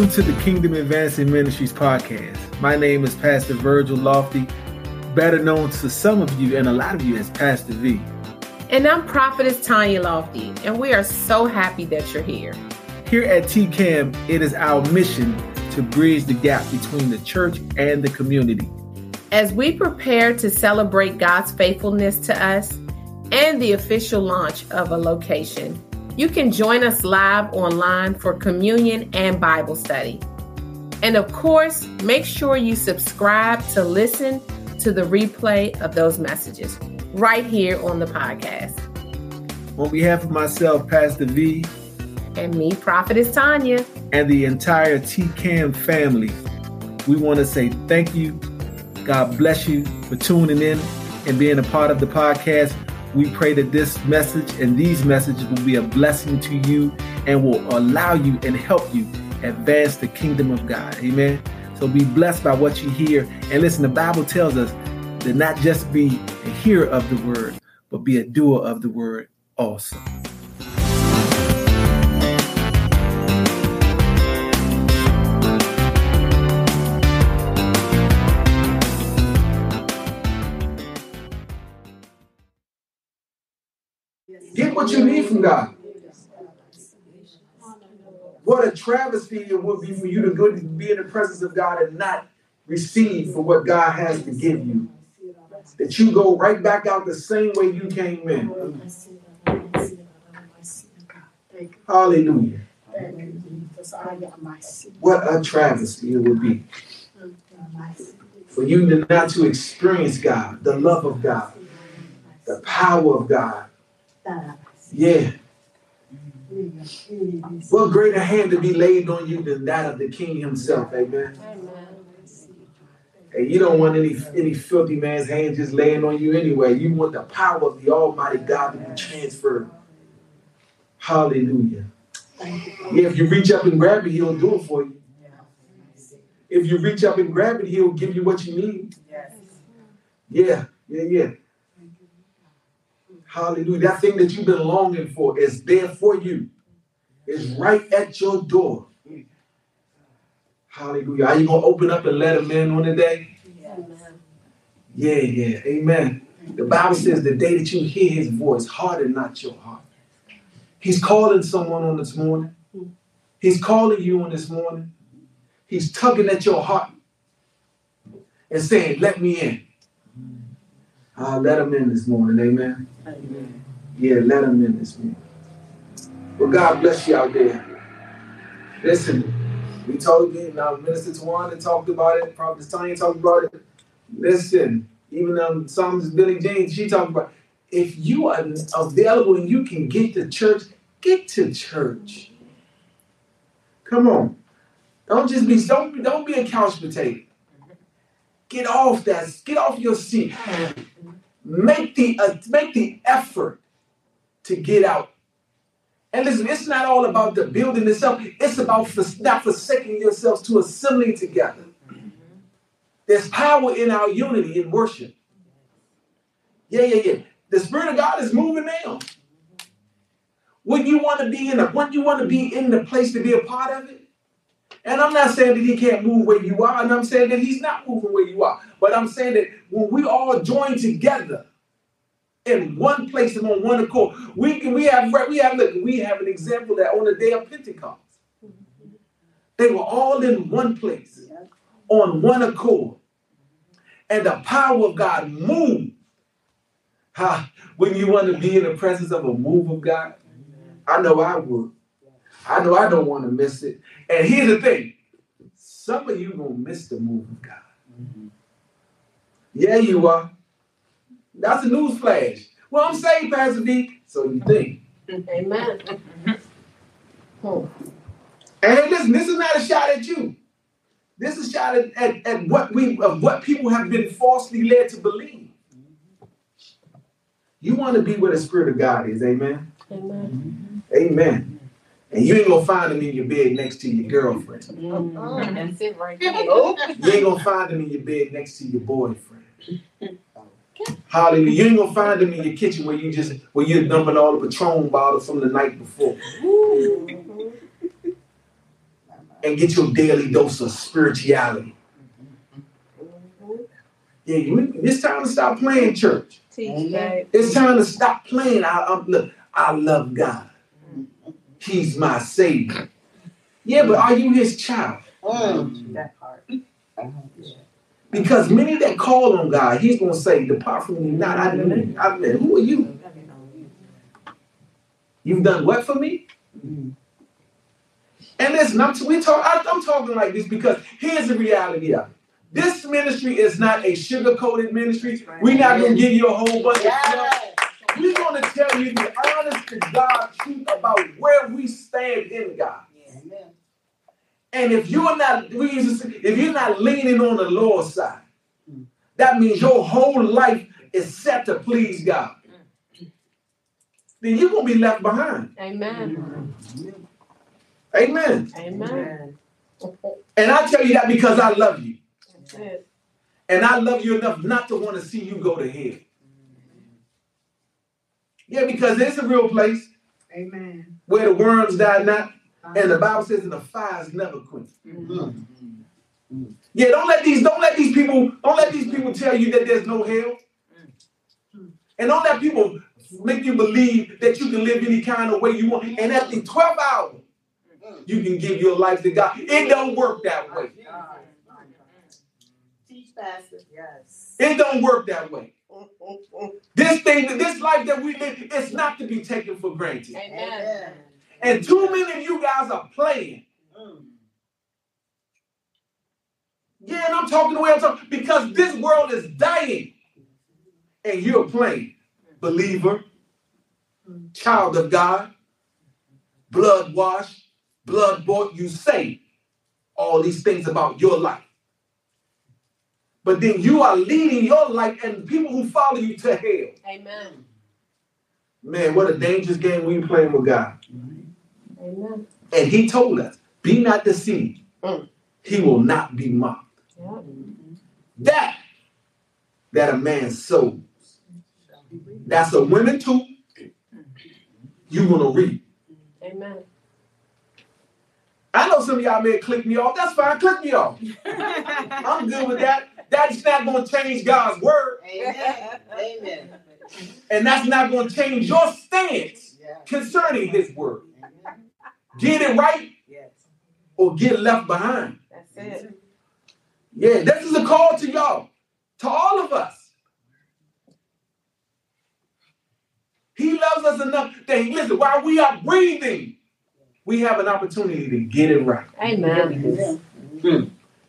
Welcome to the Kingdom Advancing Ministries podcast. My name is Pastor Virgil Lofty, better known to some of you and a lot of you as Pastor Vee. And I'm Prophetess Tanya Lofty, and we are so happy that you're here. Here at TKAM, it is our mission to bridge the gap between the church and the community. As we prepare to celebrate God's faithfulness to us and the official launch of a location, you can join us live online for communion and Bible study. And of course, make sure you subscribe to listen to the replay of those messages right here on the podcast. On behalf of myself, Pastor Vee, and me, Prophetess Tanya, and the entire TKAM family, we want to say thank you. God bless you for tuning in and being a part of the podcast. We pray that this message and these messages will be a blessing to you and will allow you and help you advance the kingdom of God. Amen. So be blessed by what you hear. And listen, the Bible tells us to not just be a hearer of the word, but be a doer of the word also. What you need from God. What a travesty it would be for you to go be in the presence of God and not receive for what God has to give you. That you go right back out the same way you came in. Hallelujah. What a travesty it would be for you to not to experience God, the love of God, the power of God, yeah. What greater hand to be laid on you than that of the King Himself, amen. And you don't want any any filthy man's hand just laying on you anyway. You want the power of the Almighty God to be transferred. Hallelujah. Yeah, if you reach up and grab it, He'll do it for you. If you reach up and grab it, He'll give you what you need. Yeah, yeah, yeah. Hallelujah. That thing that you've been longing for is there for you. It's right at your door. Hallelujah. Are you going to open up and let him in on the day? Yeah, yeah. Amen. The Bible says the day that you hear his voice, harden not your heart. He's calling someone on this morning. He's calling you on this morning. He's tugging at your heart and saying, Let me in. I'll let them in this morning. Amen. Amen. Yeah, let them in this morning. Well, God bless you out there. Listen, we told you, now Minister Tawana talked about it, Prophet Tanya talked about it. Listen, even um, Psalms Billy James, she talked about if you are available and you can get to church, get to church. Come on. Don't just be don't, don't be a couch potato. Get off that, get off your seat. Make the uh, make the effort to get out. And listen, it's not all about the building itself. It's about for, not forsaking yourselves to assembling together. There's power in our unity in worship. Yeah, yeah, yeah. The Spirit of God is moving now. When you want to be in a, when you want to be in the place to be a part of it, and I'm not saying that he can't move where you are, and I'm saying that he's not moving where you are. But I'm saying that when we all join together in one place and on one accord, we can we have we have look, we have an example that on the day of Pentecost, they were all in one place on one accord. And the power of God moved. Huh? When you want to be in the presence of a move of God, I know I would. I know I don't want to miss it. And here's the thing some of you going to miss the move of God. Mm-hmm. Yeah, you are. That's a news flash. Well, I'm saying, Pastor D, so you think. Amen. oh. And listen, this is not a shot at you. This is a shot at, at, at what we of what people have been falsely led to believe. You want to be where the Spirit of God is, amen. Amen. Amen. And you ain't gonna find them in your bed next to your girlfriend. Mm, that's it right there. You ain't gonna find them in your bed next to your boyfriend. Hallelujah. You ain't gonna find them in your kitchen where you just where you're dumping all the Patron bottles from the night before. and get your daily dose of spirituality. Yeah, it's time to stop playing church. It's time to stop playing. I, I'm, look, I love God. He's my savior. Yeah, but are you his child? Mm. That part. Because many that call on God, he's going to say, Depart from me, not I knew you. I mean, who are you? You've done what for me? And listen, I'm, we talk, I, I'm talking like this because here's the reality of it. This ministry is not a sugar-coated ministry. We're not going to give you a whole bunch of stuff. We're going to tell you the honest to God truth about where we stand in God. And if you're not, if you're not leaning on the Lord's side, that means your whole life is set to please God. Then you're gonna be left behind. Amen. Amen. Amen. And I tell you that because I love you. And I love you enough not to want to see you go to hell. Yeah, because it's a real place. Amen. Where the worms die not, and the Bible says that the fires never quench. Mm-hmm. Yeah, don't let these don't let these people don't let these people tell you that there's no hell. And don't let people make you believe that you can live any kind of way you want. And at the 12 hours, you can give your life to God. It don't work that way. Teach, Pastor. Yes. It don't work that way. This thing, this life that we live, it's not to be taken for granted. Amen. And too many of you guys are playing. Yeah, and I'm talking the way I'm talking because this world is dying. And you're playing. Believer, child of God, blood washed, blood bought, you say all these things about your life. But then you are leading your life and people who follow you to hell. Amen. Man, what a dangerous game we playing with God. Amen. And he told us, be not deceived. Mm. He will not be mocked. Yeah. That, that a man sows. That's a woman too. You want to read? Amen. I know some of y'all may click me off. That's fine. Click me off. I'm good with that. That's not going to change God's word. Amen. Amen. And that's not going to change your stance yeah. concerning his word. Get it right yes. or get left behind. That's it. Yeah, this is a call to y'all, to all of us. He loves us enough that, he, listen, while we are breathing, we have an opportunity to get it right. Amen. Hmm.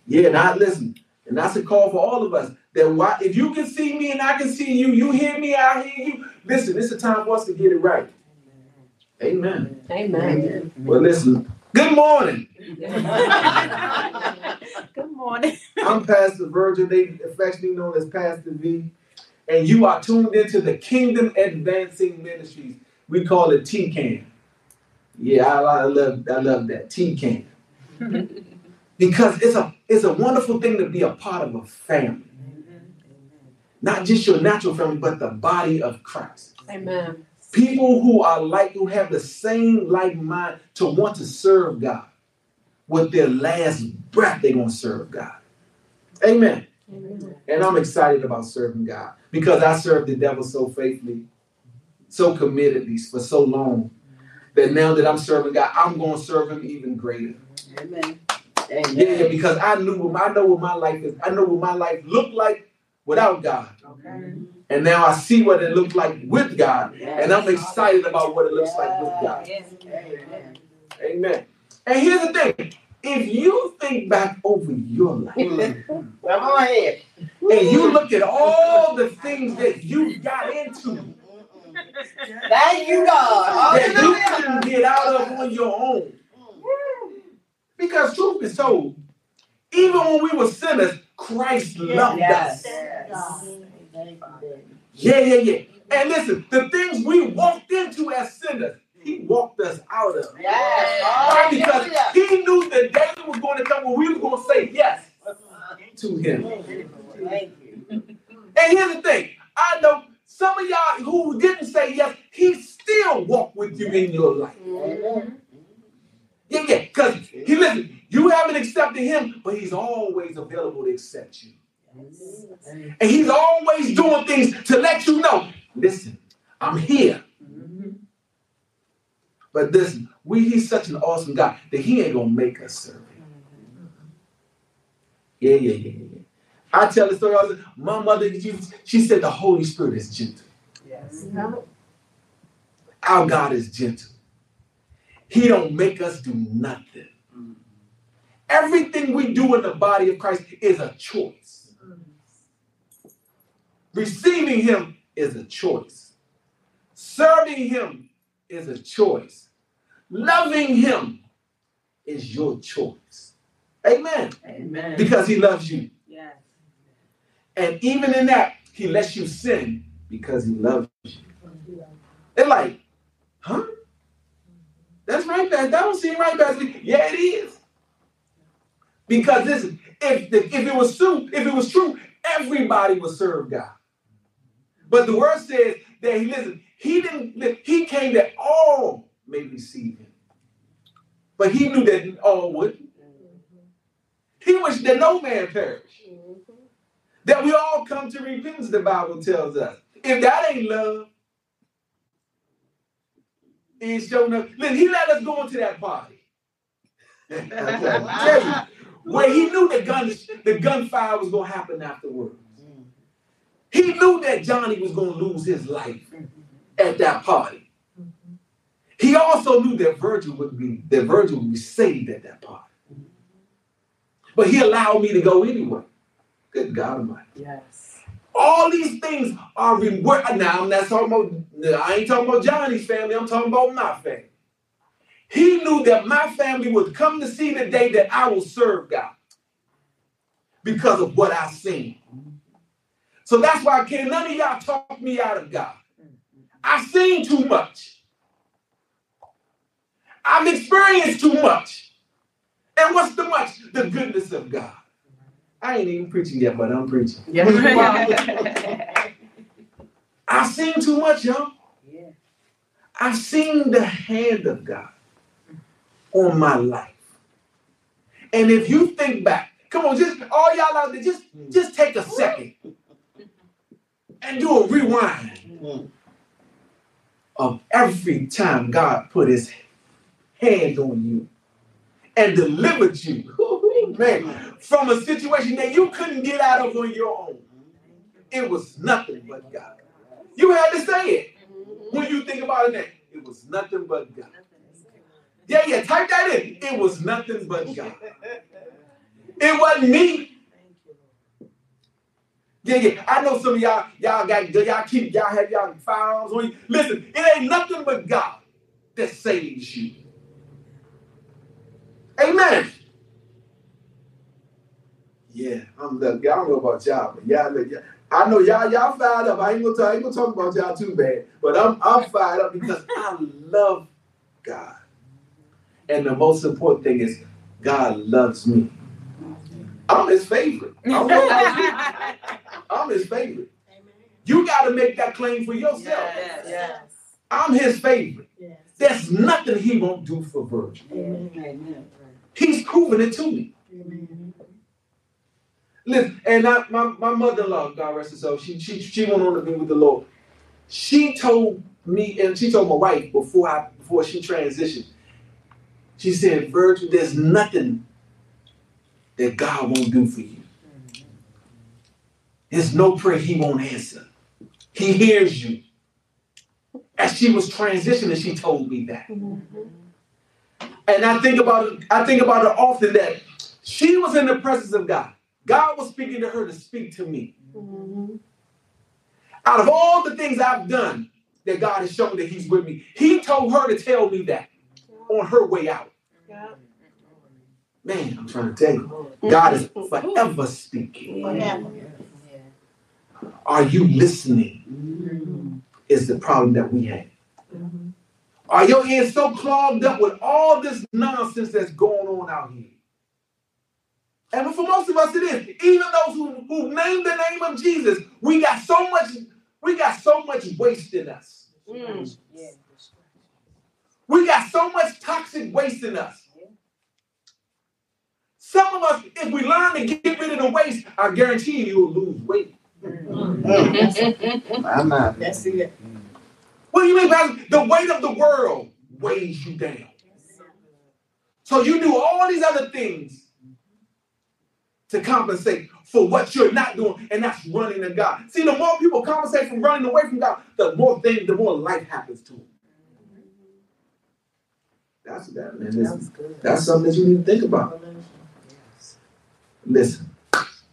Yeah, now listen, and that's a call for all of us. That why, if you can see me and I can see you, you hear me, I hear you. Listen, it's a time for us to get it right. Amen. Amen. Amen. Well, listen. Good morning. Good morning. I'm Pastor Virgil, they affectionately known as Pastor Vee, and you are tuned into the Kingdom Advancing Ministries. We call it TKAM. Yeah, I, I love I love that TKAM because it's a it's a wonderful thing to be a part of a family, not just your natural family, but the body of Christ. Amen. People who are like, who have the same like mind to want to serve God. With their last breath, they're going to serve God. Amen. Amen. And I'm excited about serving God because I served the devil so faithfully, so committedly for so long that now that I'm serving God, I'm going to serve him even greater. Amen. Amen. Yeah, because I knew I know what my life is. I know what my life looked like without God. Okay. Mm-hmm. And now I see what it looks like with God. Yes. And I'm excited about what it looks like with God. Yes. Amen. Amen. And here's the thing. If you think back over your life, come on ahead. And you look at all the things that you got into. Thank you, God. That you couldn't get out of on your own. Because truth is told, even when we were sinners, Christ loved yes. us. Yes. Yeah, yeah, yeah. And listen, the things we walked into as sinners, he walked us out of. Yes. Why? Because he knew the day was going to come when we were going to say yes to him. Thank you. And here's the thing. I know some of y'all who didn't say yes, he still walked with you in your life. Mm-hmm. Yeah, yeah. Because he listen, you haven't accepted him, but he's always available to accept you. And he's always doing things to let you know, listen, I'm here. Mm-hmm. But listen, we he's such an awesome God that he ain't gonna make us serve him. Mm-hmm. Yeah, yeah, yeah, yeah. yeah. I tell the story. I was, my mother, she, she said the Holy Spirit is gentle. Yes. Mm-hmm. Our God is gentle. He don't make us do nothing. Everything we do in the body of Christ is a choice. Receiving Him is a choice. Serving Him is a choice. Loving Him is your choice. Amen. Amen. Because He loves you. Yes. And even in that, He lets you sin because He loves you. They're like, huh? That's right, Pastor. That don't seem right, Pastor. Yeah, it is. Because listen, if the, if it was true, if it was true, everybody would serve God. But the word says that he listen, he didn't he came that all may receive him. But he knew that all wouldn't. He wished that no man perish. That we all come to repentance, the Bible tells us. If that ain't love, he ain't showing up. Listen, he let us go into that party. Where he knew the gun, the gunfire was gonna happen afterwards. He knew that Johnny was gonna lose his life at that party. He also knew that Virgil would be that Virgil would be saved at that party. But he allowed me to go anyway. Good God Almighty. Yes. All these things are reward. Now I'm not talking about. I ain't talking about Johnny's family. I'm talking about my family. He knew that my family would come to see the day that I will serve God because of what I've seen. So that's why I can't, none of y'all talk me out of God. I've seen too much. I've experienced too much. And what's the much? The goodness of God. I ain't even preaching yet, but I'm preaching. I've seen too much, y'all. Yeah. I've seen the hand of God on my life. And if you think back, come on, just all y'all out there, just just take a second and do a rewind of every time God put his hand on you and delivered you, man, from a situation that you couldn't get out of on your own. It was nothing but God. You had to say it when you think about it. Now. It was nothing but God. Yeah, yeah, type that in. It was nothing but God. It wasn't me. Yeah, yeah. I know some of y'all, y'all got y'all keep y'all have y'all firearms on you. Listen, it ain't nothing but God that saves you. Amen. Yeah, I'm the I don't know about y'all, but y'all, y'all I know y'all y'all fired up. I ain't gonna talk, I ain't gonna talk about y'all too bad, but I'm I'm fired up because I love God. And the most important thing is God loves me. I'm his favorite. I'm, I'm his favorite. You got to make that claim for yourself. Yes. Yes. I'm his favorite. There's nothing he won't do for Virgil. Amen. He's proven it to me. Listen, and I, my, my mother-in-law, God rest her soul, she, she, she went on to be with the Lord. She told me, and she told my wife before I before she transitioned, she said, Virgil, there's nothing that God won't do for you. There's no prayer he won't answer. He hears you. As she was transitioning, she told me that. And I think about it, I think about it often that she was in the presence of God. God was speaking to her to speak to me. Out of all the things I've done that God has shown that He's with me, He told her to tell me that on her way out. Man, I'm trying to tell you, God is forever speaking. Are you listening? Is the problem that we have. Are your ears so clogged up with all this nonsense that's going on out here? And for most of us, it is. Even those who, who name the name of Jesus, we got so much, we got so much waste in us. Mm. We got so much toxic waste in us. Some of us, if we learn to get rid of the waste, I guarantee you, you'll lose weight. Mm. I'm not. That's it. What do you mean, Pastor? The weight of the world weighs you down. So you do all these other things to compensate for what you're not doing, and that's running to God. See, the more people compensate from running away from God, the more things, the more life happens to them. That's that, man. Listen, that's something that you need to think about. Listen,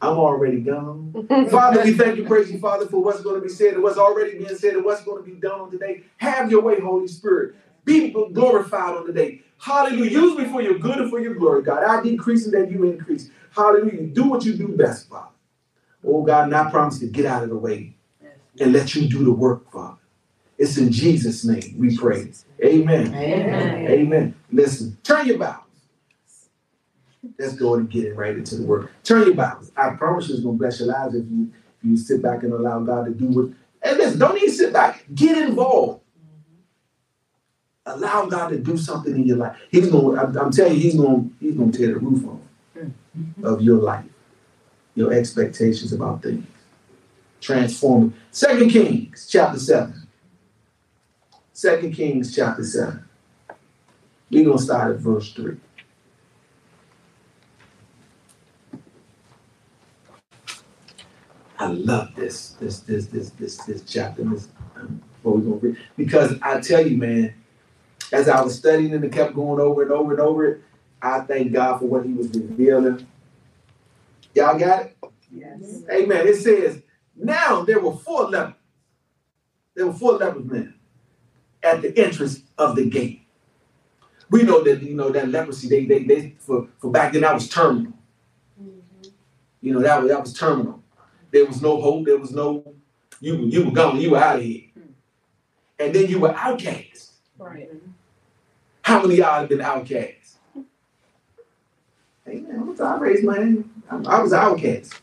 I'm already gone. Father, we thank you, praise you, Father, for what's going to be said and what's already being said and what's going to be done on today. Have your way, Holy Spirit. Be glorified on today. Hallelujah. Use me for your good and for your glory, God. I decrease and that you increase. Hallelujah. Do what you do best, Father. Oh, God, and I promise to get out of the way and let you do the work, Father. It's in Jesus' name we pray. Amen. Amen. Amen. Listen, turn your Bibles. Let's go and get it right into the word. Turn your Bibles. I promise you it's gonna bless your lives if you if you sit back and allow God to do what. And listen, don't even sit back. Get involved. Allow God to do something in your life. He's gonna. I'm, I'm telling you, he's gonna. He's gonna tear the roof off of your life, your expectations about things. Transform. Second Kings chapter seven. Second Kings chapter 7. We're going to start at verse 3. I love this, this, this, this, this, this chapter. This, um, what we're going to read. Because I tell you, man, as I was studying and it kept going over and over and over it, I thank God for what he was revealing. Y'all got it? Yes. Amen. It says, now there were four lepers. There were four lepers men at the entrance of the gate. We know that you know that leprosy. They they, they for, for back then that was terminal. Mm-hmm. You know that was that was terminal. There was no hope. There was no you you were gone. You were out of here, mm-hmm. and then you were outcast. Right. How many of y'all have been outcast? Man, I raised my hand. I was outcast.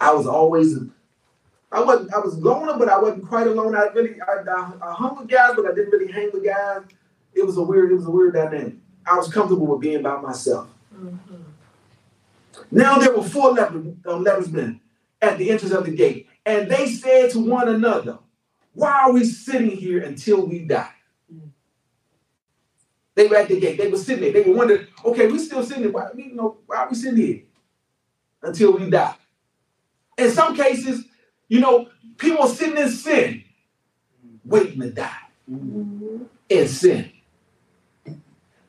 I was always I wasn't. I was loner, but I wasn't quite alone. I really, I, I, I hung with guys, but I didn't really hang with guys. It was a weird. It was a weird dynamic. I was comfortable with being by myself. Mm-hmm. Now there were four lepers, um, lepers men at the entrance of the gate, and they said to one another, "Why are we sitting here until we die?" They were at the gate. They were sitting there. They were wondering, "Okay, we're still sitting there. Why, you know, why are we sitting here until we die?" In some cases, you know, people sitting in sin, waiting to die mm-hmm. in sin.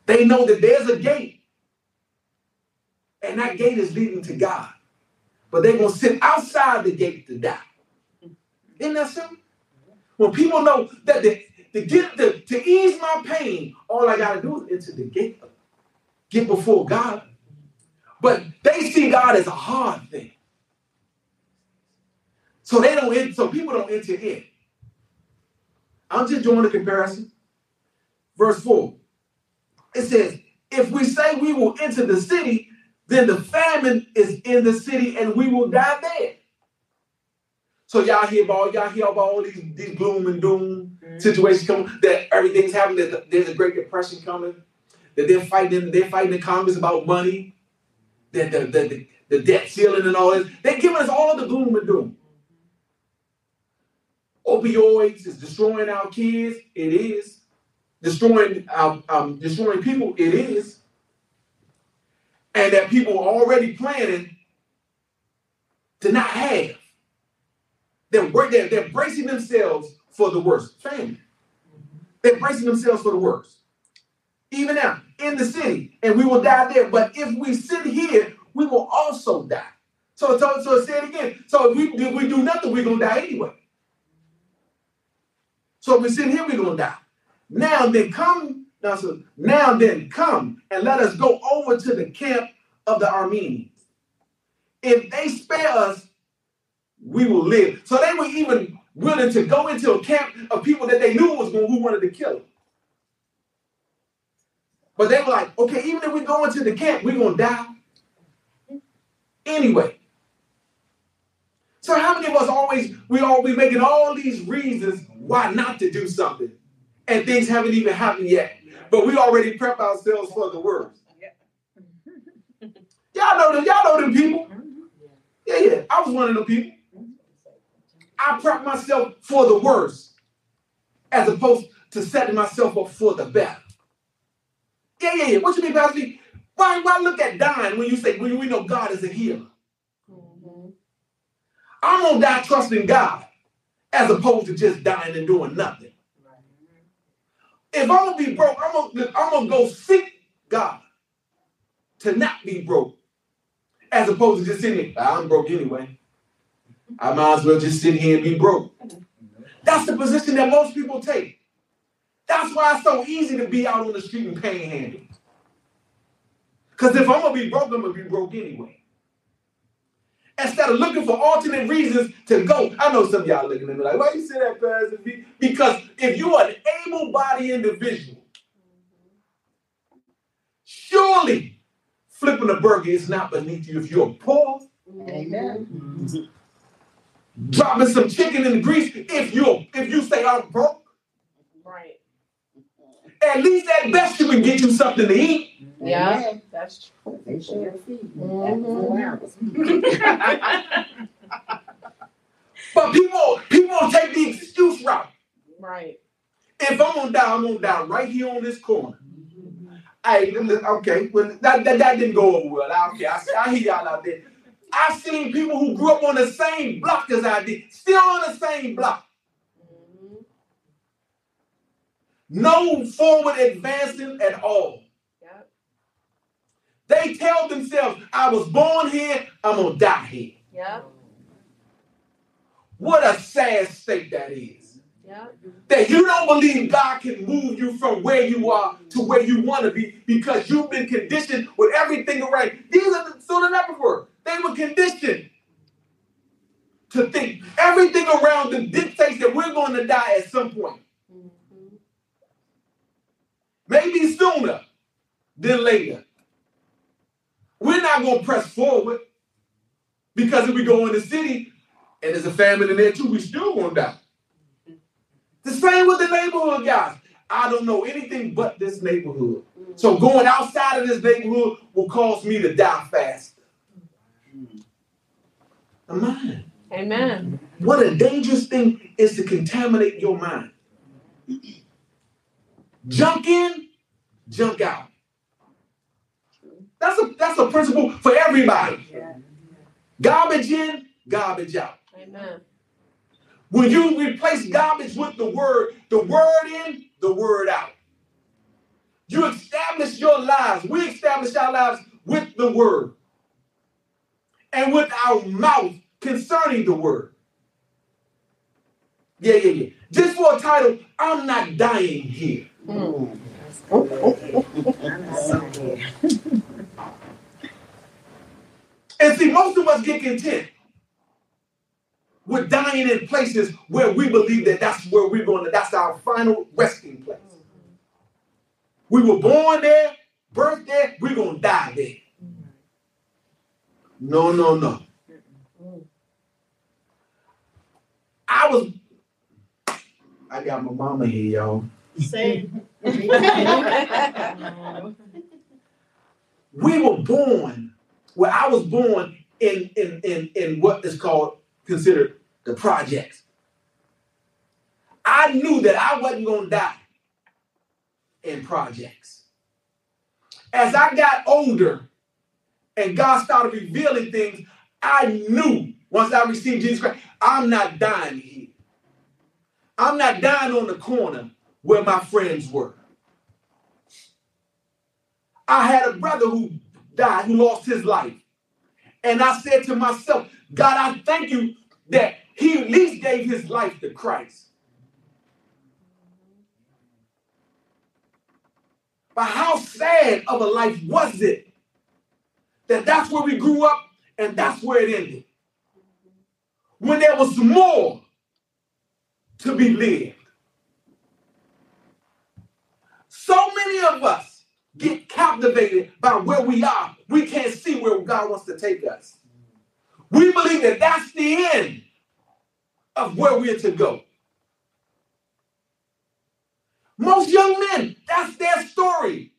They know that there's a gate, and that gate is leading to God. But they're going to sit outside the gate to die. Isn't that simple? When people know that the, to get the, to ease my pain, all I got to do is enter the gate, get before God. But they see God as a hard thing. So they don't so people don't enter in. I'm just drawing a comparison. Verse 4. It says, if we say we will enter the city, then the famine is in the city and we will die there. So y'all hear about y'all hear about all these, these gloom and doom mm-hmm. situations coming, that everything's happening, that there's a great depression coming, that they're fighting, they're fighting in Congress about money, that the, the, the, the debt ceiling and all this. They're giving us all the gloom and doom opioids is destroying our kids. It is destroying our, um, destroying people. It is, and that people are already planning to not have. They're, they're, they're bracing themselves for the worst. Family. They're bracing themselves for the worst. Even now, in the city, and we will die there. But if we sit here, we will also die. So, so, so say it again. So if we, if we do nothing, we're gonna die anyway. So if we sit here, we're gonna die. Now then come, now, so now then come and let us go over to the camp of the Arameans. If they spare us, we will live. So they were even willing to go into a camp of people that they knew was going who wanted to kill them. But they were like, okay, even if we go into the camp, we're gonna die anyway. So how many of us always we all we making all these reasons why not to do something? And things haven't even happened yet. But we already prep ourselves for the worst. Y'all know them. Y'all know them people. Yeah, yeah. I was one of them people. I prep myself for the worst as opposed to setting myself up for the better. Yeah, yeah, yeah. What you mean, Pastor? Why, why look at dying when you say when we know God is a healer? Mm-hmm. I'm gonna die trusting God as opposed to just dying and doing nothing. If I'm gonna be broke, I'm gonna, I'm gonna go seek God to not be broke, as opposed to just sitting there. Ah, I'm broke anyway. I might as well just sit here and be broke. That's the position that most people take. That's why it's so easy to be out on the street and panhandle. Because if I'm gonna be broke, I'm gonna be broke anyway. Instead of looking for alternate reasons to go. I know some of y'all looking at me like, why you say that, Pastor? Because if you're an able-bodied individual, surely flipping a burger is not beneath you. If you're poor, Amen. Dropping some chicken in the grease. If you if you say I'm broke, right? At least at best you can get you something to eat. Yeah, that's true. They share feed. Mhm. But people people take the excuse route. Right. If I'm gonna die, I'm gonna die right here on this corner. Hey, okay, well that, that, that didn't go over well. I, okay, I, I hear y'all out there. I've seen people who grew up on the same block as I did, still on the same block. Mm-hmm. No forward advancing at all. They tell themselves, I was born here, I'm gonna die here. Yep. What a sad state that is. Yep. That you don't believe God can move you from where you are to where you want to be because you've been conditioned with everything around. These are the never were. They were conditioned to think everything around them dictates that we're going to die at some point. Mm-hmm. Maybe sooner than later. We're not going to press forward because if we go in the city and there's a famine in there too, we still going to die. The same with the neighborhood guys. I don't know anything but this neighborhood. So going outside of this neighborhood will cause me to die faster. A mind. Amen. What a dangerous thing is to contaminate your mind. Junk in, junk out. That's a that's a principle for everybody. Garbage in, garbage out. Amen. When you replace garbage with the word, the word in, the word out. You establish your lives. We establish our lives with the word and with our mouth concerning the word. Yeah, yeah, yeah. Just for a title, I'm not dying here. Mm. And see, most of us get content with dying in places where we believe that that's where we're going to, that's our final resting place. We were born there, birthed there, we're going to die there. No, no, no. I was, I got my mama here, y'all. Same. We were born, where I was born in, in, in, in what is called, considered the projects. I knew that I wasn't going to die in projects. As I got older and God started revealing things, I knew once I received Jesus Christ, I'm not dying here. I'm not dying on the corner where my friends were. I had a brother who died, who lost his life. And I said to myself, God, I thank you that he at least gave his life to Christ. But how sad of a life was it that that's where we grew up and that's where it ended? When there was more to be lived. So many of us get captivated by where we are. We can't see where God wants to take us. We believe that that's the end of where we're to go. Most young men, that's their story.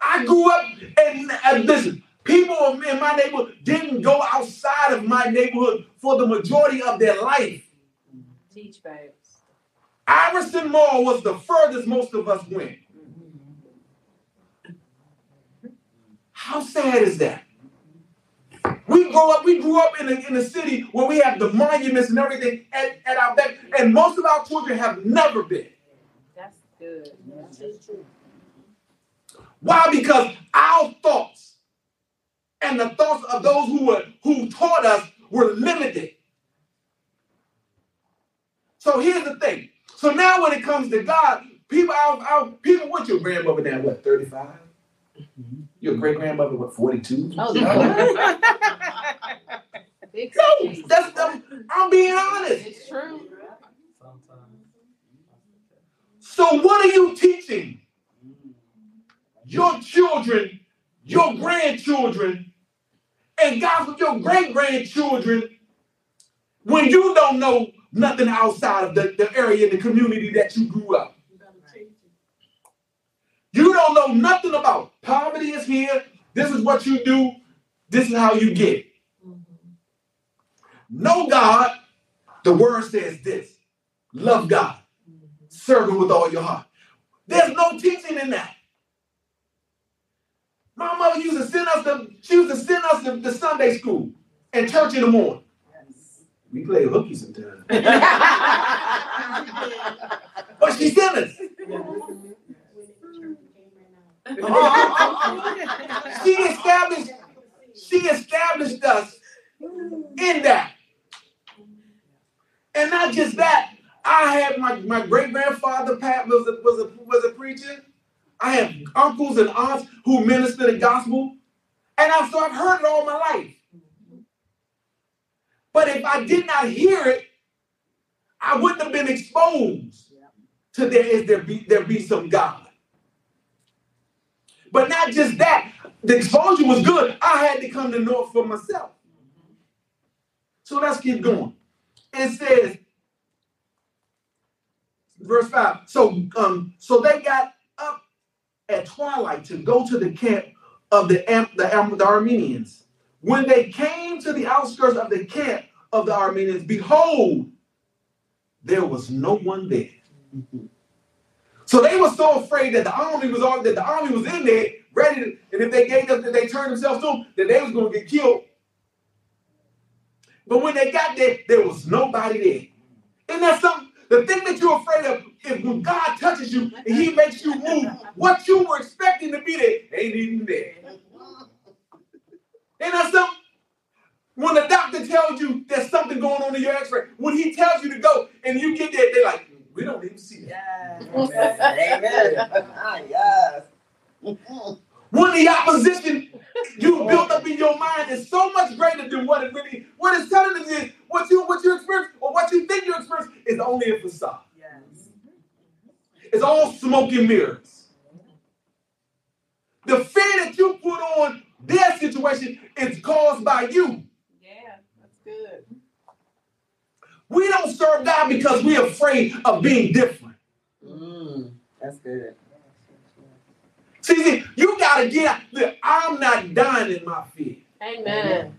I grew up and, and uh, listen, people in my neighborhood didn't go outside of my neighborhood for the majority of their life. Teach, babes. Iverson Mall was the furthest most of us went. How sad is that? We grow up, we grew up in a, in a city where we have the monuments and everything at, at our back, and most of our children have never been. That's good. That's true. Why? Because our thoughts and the thoughts of those who were who taught us were limited. So here's the thing. So now when it comes to God, people our, our people, what your grandmother now, what, 35? Your mm. great grandmother, what, 42? Oh, no. that's, I'm, I'm being honest. It's true. So what are you teaching your children, your grandchildren, and God with your great grandchildren when you don't know nothing outside of the, the area, the community that you grew up? You don't know nothing about poverty is here. This is what you do. This is how you get. Mm-hmm. Know God. The word says this. Love God. Mm-hmm. Serve him with all your heart. There's no teaching in that. My mother used to send us to, she used to send us to, to Sunday school and church in the morning. We play hooky sometimes. but she sent us. she established, she established us in that. And not just that, I had my, my great grandfather Pat was a, was a was a preacher. I have uncles and aunts who minister the gospel, and I've so I've heard it all my life. But if I did not hear it, I wouldn't have been exposed to there is there be there be some God. But not just that, the exposure was good. I had to come to it for myself. So let's keep going. It says, verse 5. So um, so they got up at twilight to go to the camp of the, the, the Arameans. When they came to the outskirts of the camp of the Arameans, behold, there was no one there. So they were so afraid that the army was that the army was in there, ready to, and if they gave up, that they turned themselves to that they was going to get killed. But when they got there, there was nobody there. Isn't that something? The thing that you're afraid of is when God touches you and He makes you move, what you were expecting to be there ain't even there. Ain't that something? When the doctor tells you there's something going on in your x-ray, when he tells you to go and you get there, they're like, we don't even see that. Yes. Amen. ah, yes. When the opposition you built up in your mind is so much greater than what it really what it's telling us is what you what you experience or what you think you experience is only a facade. Yes. It's all smoke and mirrors. The fear that you put on their situation is caused by you. Yeah, that's good. We don't serve God because we're afraid of being different. Mm, that's good. See, see, you gotta get out. Look, I'm not dying in my fear. Amen.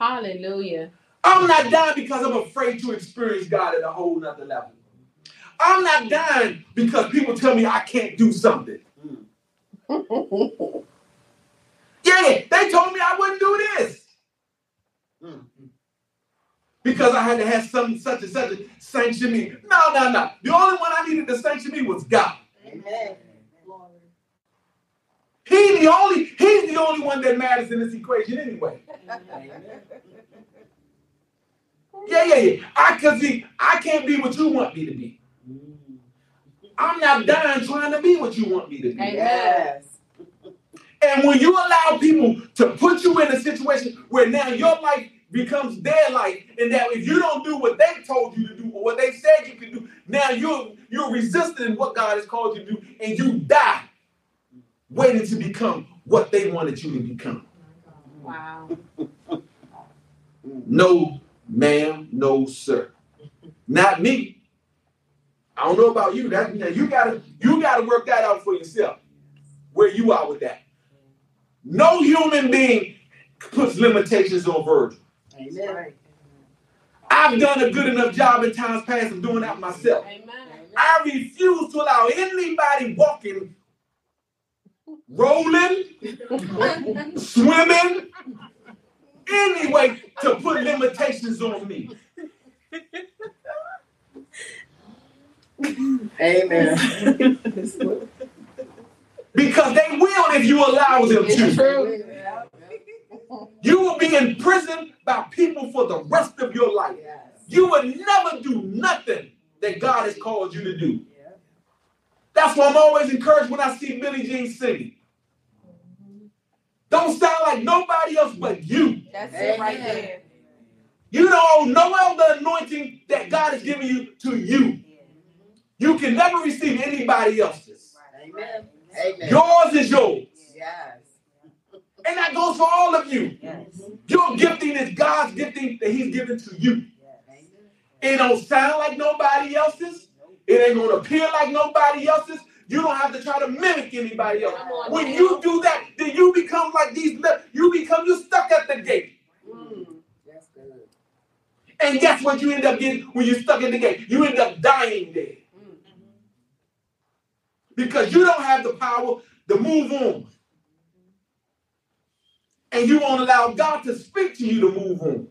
Hallelujah. I'm not dying because I'm afraid to experience God at a whole nother level. I'm not dying because people tell me I can't do something. yeah, they told me I wouldn't do this. Because I had to have some such and such a sanction me. No, no, no. The only one I needed to sanction me was God. Amen. He the only, he's the only one that matters in this equation anyway. Yeah, yeah, yeah. I cause see, I can't be what you want me to be. I'm not dying trying to be what you want me to be. Yes. And when you allow people to put you in a situation where now your life becomes their life, and that if you don't do what they told you to do or what they said you could do, now you're you're resisting what God has called you to do, and you die waiting to become what they wanted you to become. Wow. no, ma'am, no, sir. Not me. I don't know about you. That you gotta you gotta work that out for yourself. where you are with that. No human being puts limitations on Virgil. Amen. I've done a good enough job in times past of doing that myself. Amen. I refuse to allow anybody walking, rolling, swimming, anyway, to put limitations on me. Amen. Because they will if you allow them It's to. True. You will be in prison by people for the rest of your life. Yes. You will never do nothing that God has called you to do. That's why I'm always encouraged when I see Billie Jean singing. Don't sound like nobody else but you. That's it right there. You don't owe no other anointing that God has given you to you. You can never receive anybody else's. Amen. Amen. Yours is yours. Yes. And that goes for all of you. Yes. Your gifting is God's gifting that He's given to you. It don't sound like nobody else's. It ain't gonna appear like nobody else's. You don't have to try to mimic anybody else. On When you do that, then you become like these. You become you stuck at the gate. Mm. And guess what you end up getting when you're stuck at the gate? You end up dying there because you don't have the power to move on. And you won't allow God to speak to you to move on.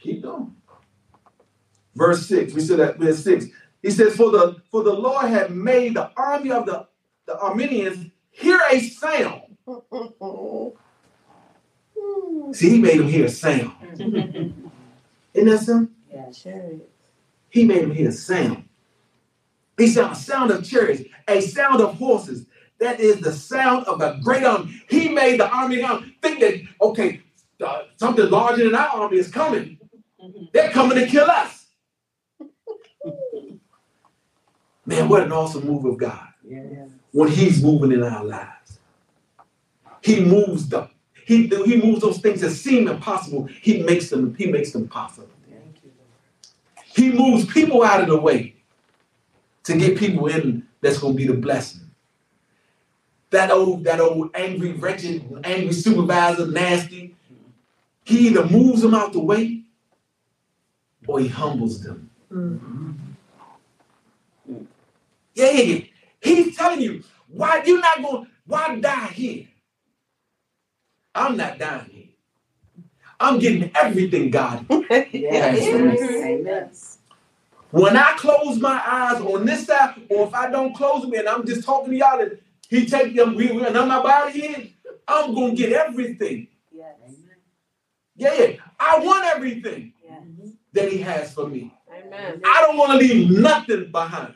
Keep going. Verse 6, we said that verse 6. He says, For the for the Lord had made the army of the, the Arameans hear a sound. See, he made them hear a sound. Isn't that something? Yes. He made them hear a sound. He said, a sound of chariots, a sound of horses. That is the sound of a great army. He made the army army think that, okay, uh, something larger than our army is coming. They're coming to kill us. Man, what an awesome move of God Yes. when He's moving in our lives. He moves the he, he moves those things that seem impossible. He makes them, he makes them possible. Thank you, He moves people out of the way to get people in that's gonna be the blessing. That old, that old angry, wretched, angry supervisor, nasty, he either moves them out the way or he humbles them. Mm. Yeah, yeah, yeah. He's telling you, why you not going, why die here? I'm not dying here. I'm getting everything God Yes. Yes. Amen. When I close my eyes on this side, or if I don't close them and I'm just talking to y'all and he take them we, we- and I'm about body in, I'm gonna get everything. Amen. Yeah, yeah. I want everything Yes. that he has for me. Amen. I don't want to leave nothing behind.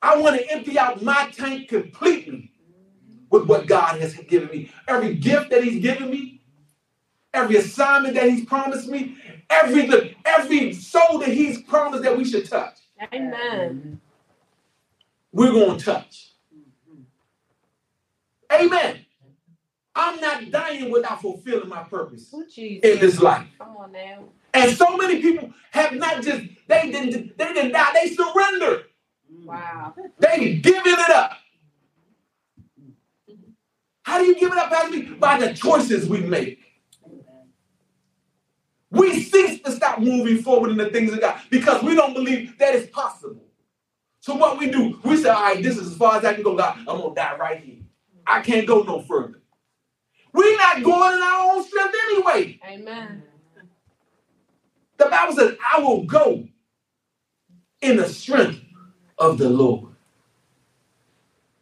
I want to empty out my tank completely with what God has given me. Every gift that He's given me, every assignment that He's promised me, every every soul that He's promised that we should touch, Amen. We're going to touch. Amen. I'm not dying without fulfilling my purpose Oh, Jesus. in this life. Come on now. And so many people have not just they didn't they didn't die, they surrendered. Wow. They giving it up. How do you give it up, Pastor? By the choices we make. We cease to stop moving forward in the things of God because we don't believe that it's possible. So what we do, we say, all right, this is as far as I can go, God. I'm gonna die right here. I can't go no further. We're not going in our own strength anyway. Amen. The Bible says, I will go in the strength of the Lord.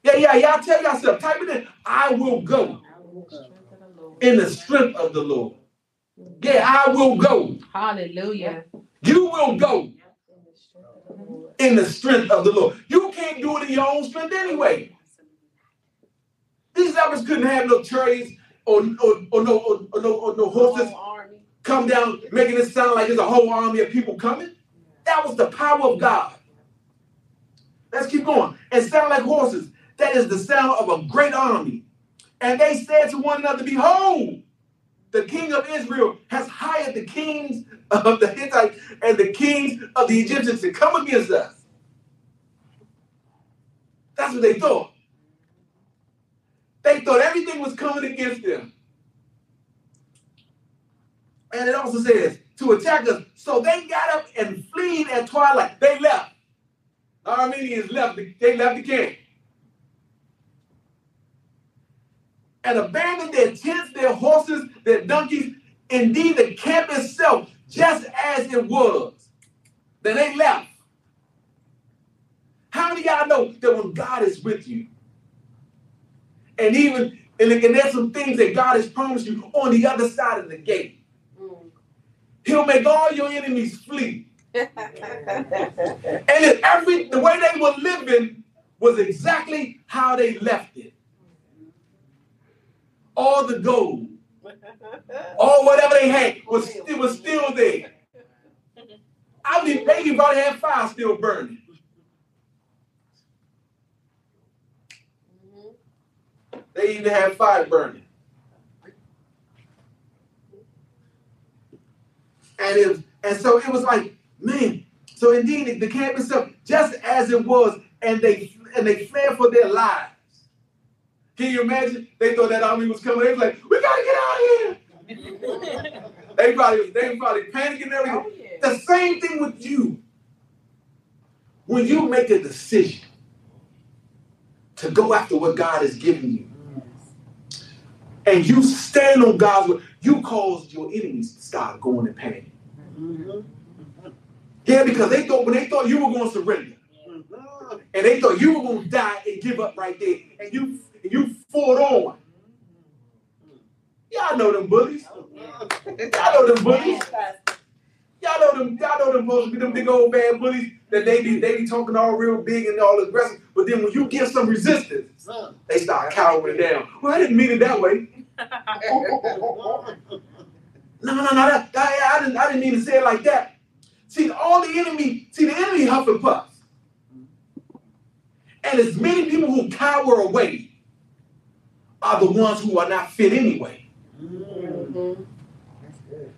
Yeah, yeah, y'all tell yourself, type it in. I will go Strength of the Lord. in the strength of the Lord. Yeah, I will go. Hallelujah. You will go In the strength of the Lord. In the strength of the Lord. You can't do it in your own strength anyway. These others couldn't have no chariots or, or, or no or, or no or no horses come down making it sound like there's a whole army of people coming. That was the power of God. Let's keep going. And sound like horses. That is the sound of a great army. And they said to one another, Behold, the king of Israel has hired the kings of the Hittites and the kings of the Egyptians to come against us. That's what they thought. They thought everything was coming against them. And it also says to attack us. So they got up and fled at twilight. They left. The Arameans left. The, they left the camp. And abandoned their tents, their horses, their donkeys, indeed the camp itself, just as it was. Then they left. How many y'all know that when God is with you, and even and, and there's some things that God has promised you on the other side of the gate, He'll make all your enemies flee. Mm. and every the way they were living was exactly how they left it. All the gold, all whatever they had was it was still there. I mean, they even probably had fire still burning. They even had fire burning. And it and so it was like, man. So indeed, the camp itself, just as it was, and they and they fled for their lives. Can you imagine? They thought that army was coming. They was like, we gotta get out of here. they probably they probably panicking and everything. Oh, yeah. The same thing with you. When you make a decision to go after what God has given you, and you stand on God's word, you cause your enemies to start going in panic. Mm-hmm. Yeah, because they thought when they thought you were going to surrender, mm-hmm. and they thought you were going to die and give up right there, and you and you fought on. Y'all know them bullies. Y'all know them bullies. Y'all know them. Y'all know them bullies. Them big old bad bullies that they be they be talking all real big and all aggressive. But then when you give some resistance, they start cowering down. Well, I didn't mean it that way. no, no, no. That, that, I didn't. I didn't mean to say it like that. See, all the enemy. See, the enemy huff and puffs. And as many people who cower away are the ones who are not fit anyway. Mm-hmm.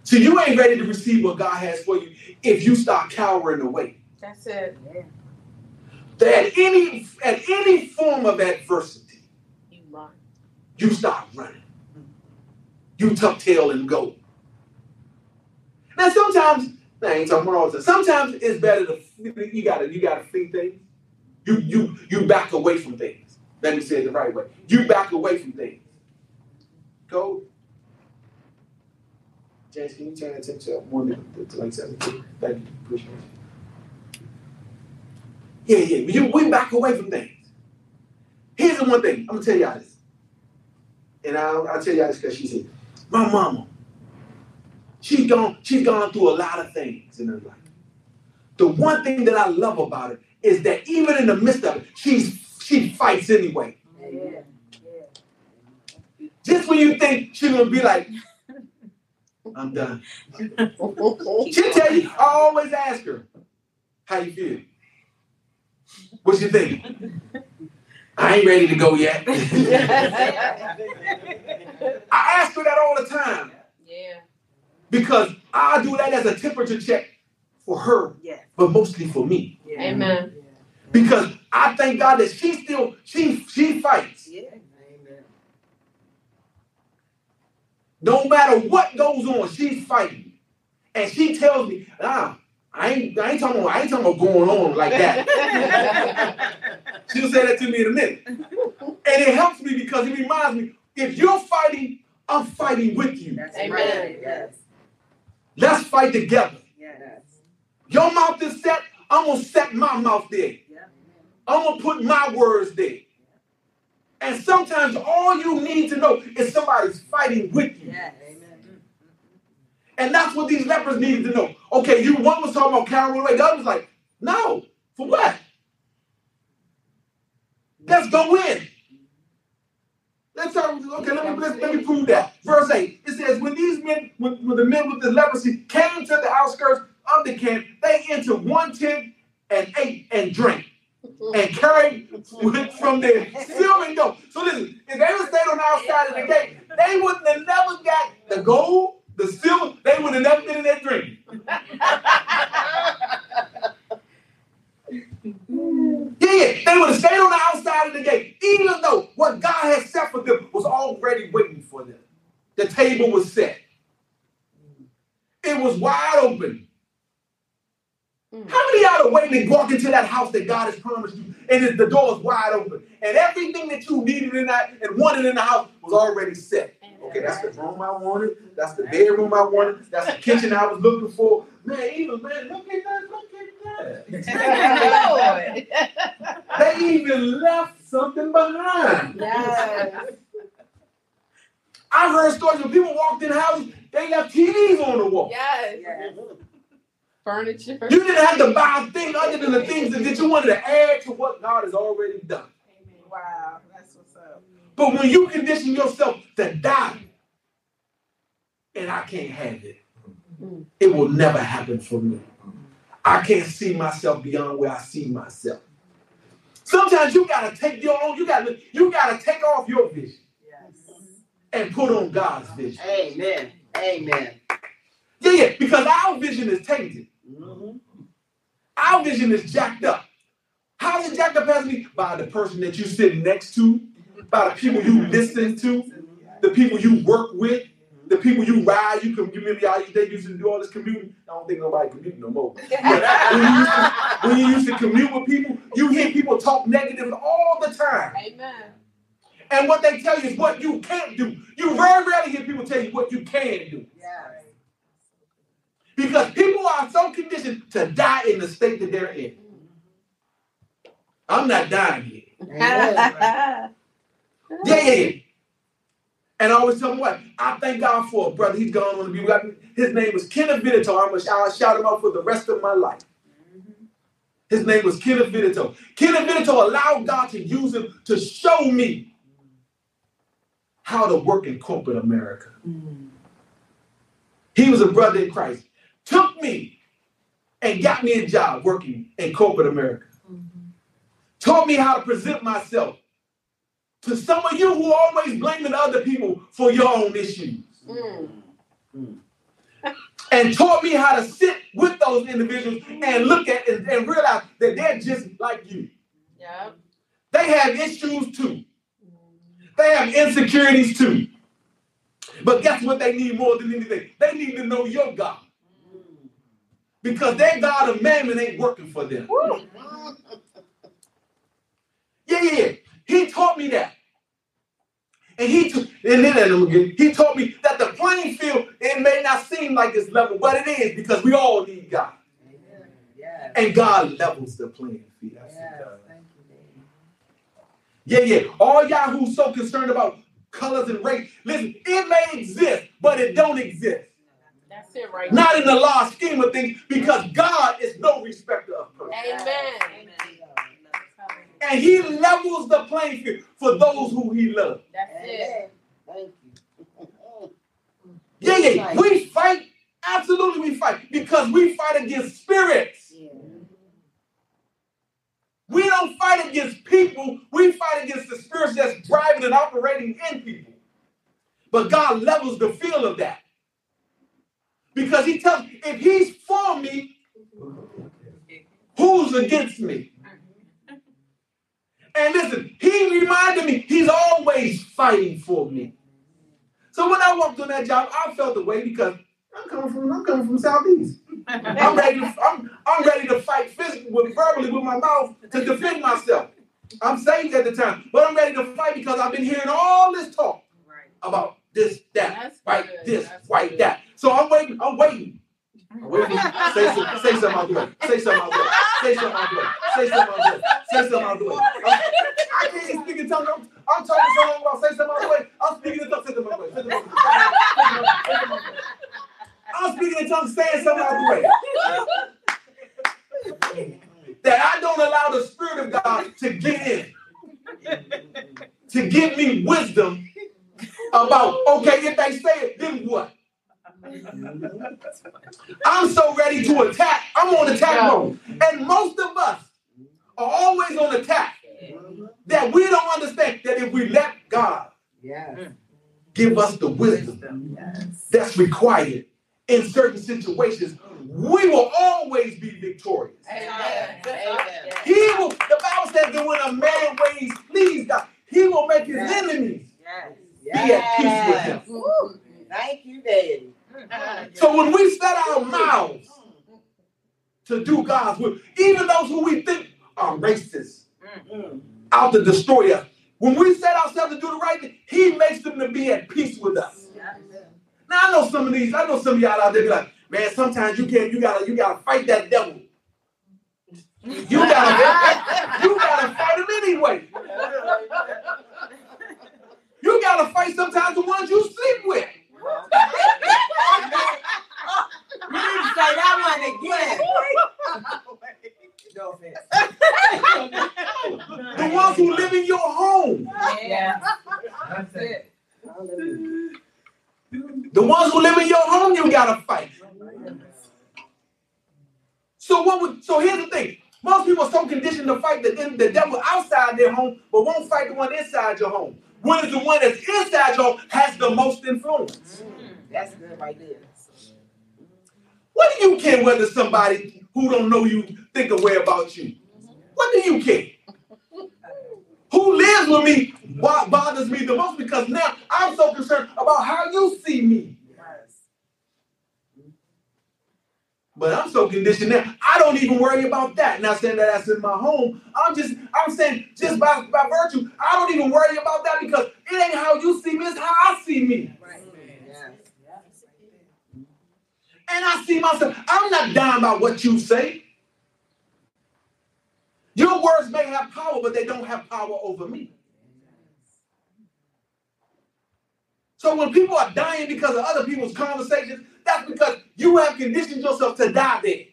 So you ain't ready to receive what God has for you if you start cowering away. That's it. Yeah. That any at any form of adversity, you run. You start running. You tuck tail and go. Now sometimes, I ain't talking about all the time. Sometimes it's better to you gotta you gotta flee things. You you you back away from things. Let me say it the right way. You back away from things. Go James, can you turn attention to one minute to like 17? Thank you. Appreciate it. Yeah, yeah. You, we back away from things. Here's the one thing. I'm gonna tell y'all this. And I'll, I'll tell y'all this because she's here. My mama, she's gone, she's gone through a lot of things in her life. The one thing that I love about her is that even in the midst of it, she's she fights anyway. Yeah. Yeah. Just when you think she's gonna be like, I'm done. She'll tell you, I always ask her, how you feel? What you think? I ain't ready to go yet. I ask her that all the time. Yeah. Because I do that as a temperature check for her, yeah. but mostly for me. Yeah. Amen. Because I thank God that she still she she fights. Yeah. No matter what goes on, she's fighting. And she tells me, ah, I ain't, I ain't talking about, I ain't talking about going on like that. She'll say that to me in a minute. And it helps me because it reminds me, if you're fighting, I'm fighting with you. That's Amen. Right. Yes. Let's fight together. Yes. Your mouth is set, I'm gonna set my mouth there. I'm gonna put my words there. And sometimes all you need to know is somebody's fighting with you. Yes. And that's what these lepers needed to know. Okay, you one was talking about carrying away. The other was like, no, for what? Let's go in. Let's talk, okay, let me let, let me prove that. Verse 8. It says, when these men, when, when the men with the leprosy came to the outskirts of the camp, they entered one tent and ate and drank and carried from their silver gold. So listen, if they would stayed on our side of the gate, they wouldn't have never got the gold, the silver, they would have never been in that dream. yeah, they would have stayed on the outside of the gate, even though what God had set for them was already waiting for them. The table was set. It was wide open. Mm. How many out of y'all are waiting to walk into that house that God has promised you, and the door is wide open, and everything that you needed in that and wanted in the house was already set? Okay, that's the room I wanted. That's the bedroom I wanted. That's the kitchen I was looking for. Man, even man, look at that, look at that. Lord. They even left something behind. Yes. I've heard stories when people walked in houses, they left TVs on the wall. Yes. Yes. Furniture. You didn't have to buy a thing other than the things that you wanted to add to what God has already done. Wow. That's what's up. But when you condition yourself to die, and I can't have it, it will never happen for me. I can't see myself beyond where I see myself. Sometimes you gotta take your own, you gotta you gotta take off your vision Yes. and put on God's vision. Amen. Amen. Yeah, yeah, because our vision is tainted. Our vision is jacked up. How is it jacked up, Pastor? By the person that you sit next to, by the people you listen to, the people you work with, the people you ride. You can you remember y'all they used to do all this commuting. I don't think nobody commute no more. But when, you used to, when you used to commute with people, you hear people talk negative all the time. Amen. And what they tell you is what you can't do. You very rarely hear people tell you what you can do. Yes. Because people are so conditioned to die in the state that they're in. I'm not dying here. Yeah, yeah, yeah. And I always tell him what I thank God for a brother. He's gone on to be with me. His name was Kenneth Vidito. I'm gonna shout him out for the rest of my life. His name was Kenneth Vidito. Kenneth Vidito allowed God to use him to show me how to work in corporate America. Mm. He was a brother in Christ. Took me and got me a job working in corporate America. Taught me how to present myself to some of you who are always blaming other people for your own issues. Mm. And taught me how to sit with those individuals and look at and, and realize that they're just like you. Yep. They have issues too. They have insecurities too. But guess what they need more than anything? They need to know your God. Because their God of mammon ain't working for them. Yeah, yeah, yeah. He taught me that. And he t- and then he taught me that the playing field, it may not seem like it's level, but it is because we all need God. Yes. And God levels the playing field. Yes. Thank you, Yeah, yeah. All y'all who's so concerned about colors and race, listen, it may exist, but it don't exist. That's it right Not in the law scheme of things, because God is no respecter of persons. Amen. And he levels the playing field for those who he loves. That's it. Thank you. Yeah, yeah. We fight. Absolutely, we fight because we fight against spirits. Yeah. We don't fight against people. We fight against the spirits that's driving and operating in people. But God levels the field of that. Because he tells if he's for me, who's against me? And listen, he reminded me he's always fighting for me. So when I walked on that job, I felt the way because I'm coming from I'm coming from Southeast. I'm ready to I'm, I'm ready to fight physically with verbally with my mouth to defend myself. I'm saved at the time, but I'm ready to fight because I've been hearing all this talk about this, that, That's good. this, That's good. that. So I'm waiting, I'm waiting. I'm waiting. Say, some- say something out the way. Say something out the way. Say something out the way. Say something out the way. Say something out the way. I I can't even speak in tongues. I'm, I'm talking so long about say something out the way. I'm speaking in tongues. Say something out the way. Say something out the way. Say something out the way. I'm speaking in tongues, saying something out the way. That I don't allow the Spirit of God to get in, to give me wisdom about, okay, if they say it, then what? I'm so ready to attack. I'm on attack mode. And most of us are always on attack that we don't understand that if we let God Yes. give us the wisdom Yes. that's required in certain situations, we will always be victorious. Amen. Amen. He will, the Bible says that when a man ways please God, he will make his enemies be at peace with him. Woo. Thank you, Daddy. So when we set our mouths to do God's will. Even those who we think are racist, out to destroy us. When we set ourselves to do the right thing, He makes them to be at peace with us. Now I know some of these. I know some of y'all out there be like, man. Sometimes you can't. You gotta. You gotta fight that devil. You gotta. you gotta fight him anyway. You gotta fight sometimes the ones you sleep with. You need to say that one again. No offense. The ones who live in your home. Yeah. That's it. The ones who live in your home, you gotta fight. So what would? So here's the thing. Most people are so conditioned to fight the, the devil outside their home, but won't fight the one inside your home. When is the one that's inside your home has the most influence? That's good right there. What do you care whether somebody who don't know you think a way about you? What do you care? Who lives with me bo- bothers me the most because now I'm so concerned about how you see me. But I'm so conditioned now. I don't even worry about that. Not saying that that's in my home. I'm just, I'm saying just by, by virtue, I don't even worry about that because it ain't how you see me, it's how I see me. And I see myself. I'm not down by what you say. Your words may have power, but they don't have power over me. So when people are dying because of other people's conversations, that's because you have conditioned yourself to die there.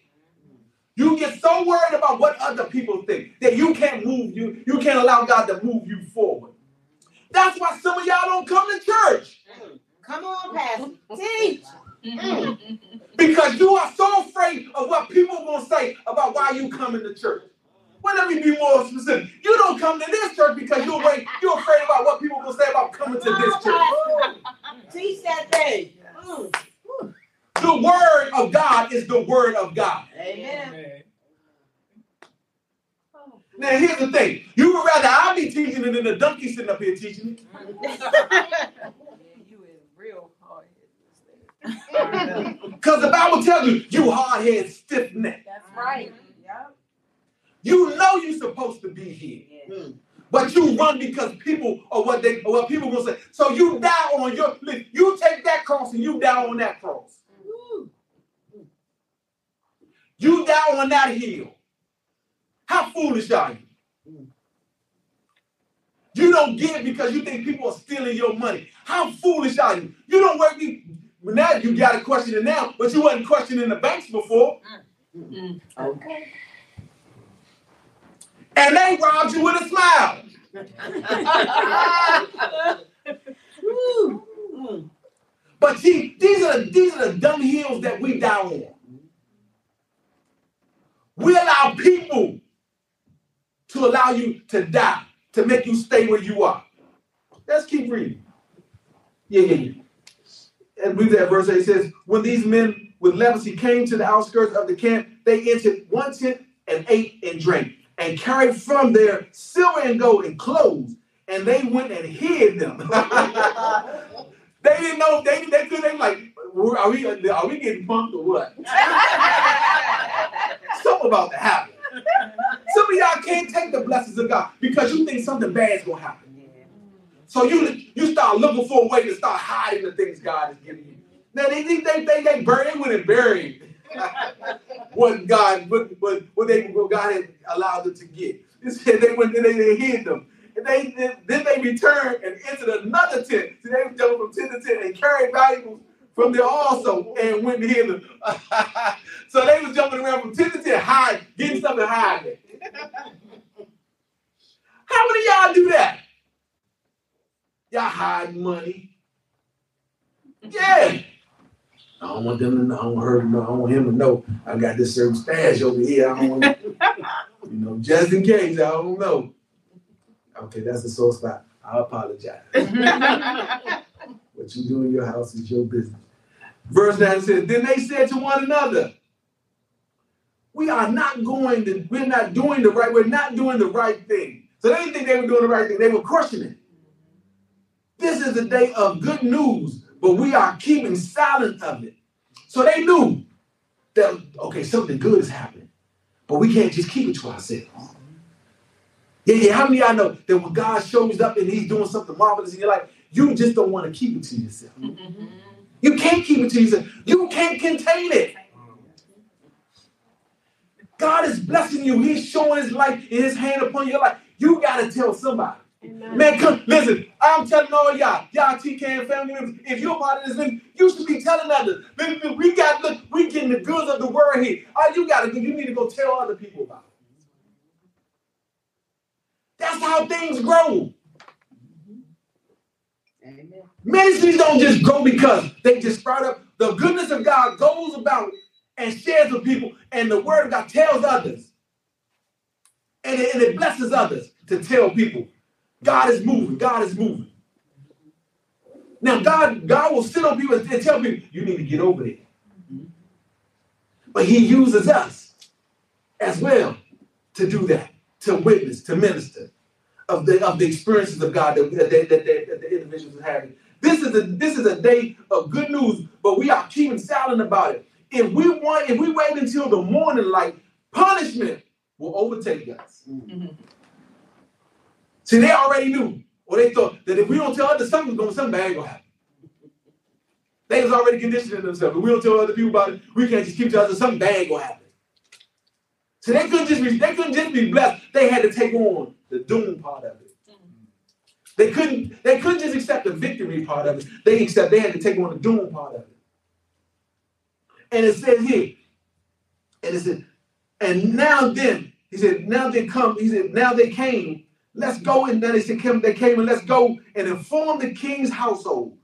You get so worried about what other people think that you can't move you, you can't allow God to move you forward. That's why some of y'all don't come to church. Come on, Pastor. Teach. Mm-hmm. Because you are so afraid of what people will say about why you coming to church. Well, let me be more specific. You don't come to this church because you're afraid, you're afraid about what people will say about coming to this church. Teach that thing. The word of God is the word of God. Amen. Now, here's the thing. You would rather I be teaching it than the donkey sitting up here teaching it. You is real hard. Because the Bible tells you, you hard-headed, stiff-necked. That's right. Yep. You know you're supposed to be here. Mm. But you run because people or what they or what people will say. So you die on your you take that cross and you die on that cross. You die on that hill. How foolish are you? You don't give because you think people are stealing your money. How foolish are you? You don't work. You, now you got to question it now, but you wasn't questioning the banks before. Mm. Mm. Okay. And they robbed you with a smile. But see, these are the, these are the dumb hills that we die on. We allow people to allow you to die, to make you stay where you are. Let's keep reading. Yeah, yeah, yeah. And read that verse 8 it says, When these men with leprosy came to the outskirts of the camp, they entered one tent and ate and drank, and carried from there silver and gold and clothes, and they went and hid them. they didn't know, they, they could, they like, are we, are we getting punked or what? Something about to happen. Some of y'all can't take the blessings of God because you think something bad is gonna happen. So you you start looking for a way to start hiding the things God is giving you. Now they they they they, they buried they went buried what God what, what, what they what God had allowed them to get. They went and they, they hid them. And they then, they returned and entered another tent. So they jumped from tent to tent and carried valuables from there also and went and hid them. so they was jumping around from tent to tent, hide, getting stuff and hiding. How many of y'all do that? Y'all hide money. Yeah. I don't want them to know. I don't want her to know. I don't want him to know. I got this certain stash over here. I don't want, you know, just in case. I don't know. Okay, that's the sore spot. I apologize. what you do in your house is your business. Verse 9 says, Then they said to one another, We are not going to, we're not doing the right, we're not doing the right thing. So they didn't think they were doing the right thing. They were questioning. This is a day of good news, but we are keeping silent of it. So they knew that okay, something good is happening, but we can't just keep it to ourselves. Yeah, yeah. How many of y'all know that when God shows up and He's doing something marvelous in your life, you just don't want to keep it to yourself. Mm-hmm. You can't keep it to yourself. You can't contain it. God is blessing you. He's showing His life in His hand upon your life. You got to tell somebody. Man, come listen. I'm telling all y'all, y'all TKAM family members. If you're part of this, then you should be telling others. Listen, We got look, we getting the goods of the world here. All you gotta do, you need to go tell other people about it. That's how things grow. Amen. Ministries don't just grow because they just sprout up. The goodness of God goes about and shares with people, and the word of God tells others. And it, and it blesses others to tell people. God is moving. God is moving. Now, God, God will sit on people and tell people, you need to get over there. But he uses us as well to do that, to witness, to minister of the of the experiences of God that, that, that, that, the individuals are having. This is a this is a day of good news, but we are keeping silent about it. If we want, if we wait until the morning light, punishment will overtake us. Mm-hmm. See, they already knew, or they thought that if we don't tell others, something's going, something bad gonna happen. They was already conditioning themselves. If we don't tell other people about it, we can't just keep telling others, something bad gonna happen. So they couldn't just be, they couldn't just be blessed. They had to take on the doom part of it. They couldn't, they couldn't just accept the victory part of it. They accept they had to take on the doom part of it. And it says here, and it said, and now then, he said, now they come, he said, now they came, let's go. And then they said, they came and let's go and inform the king's household.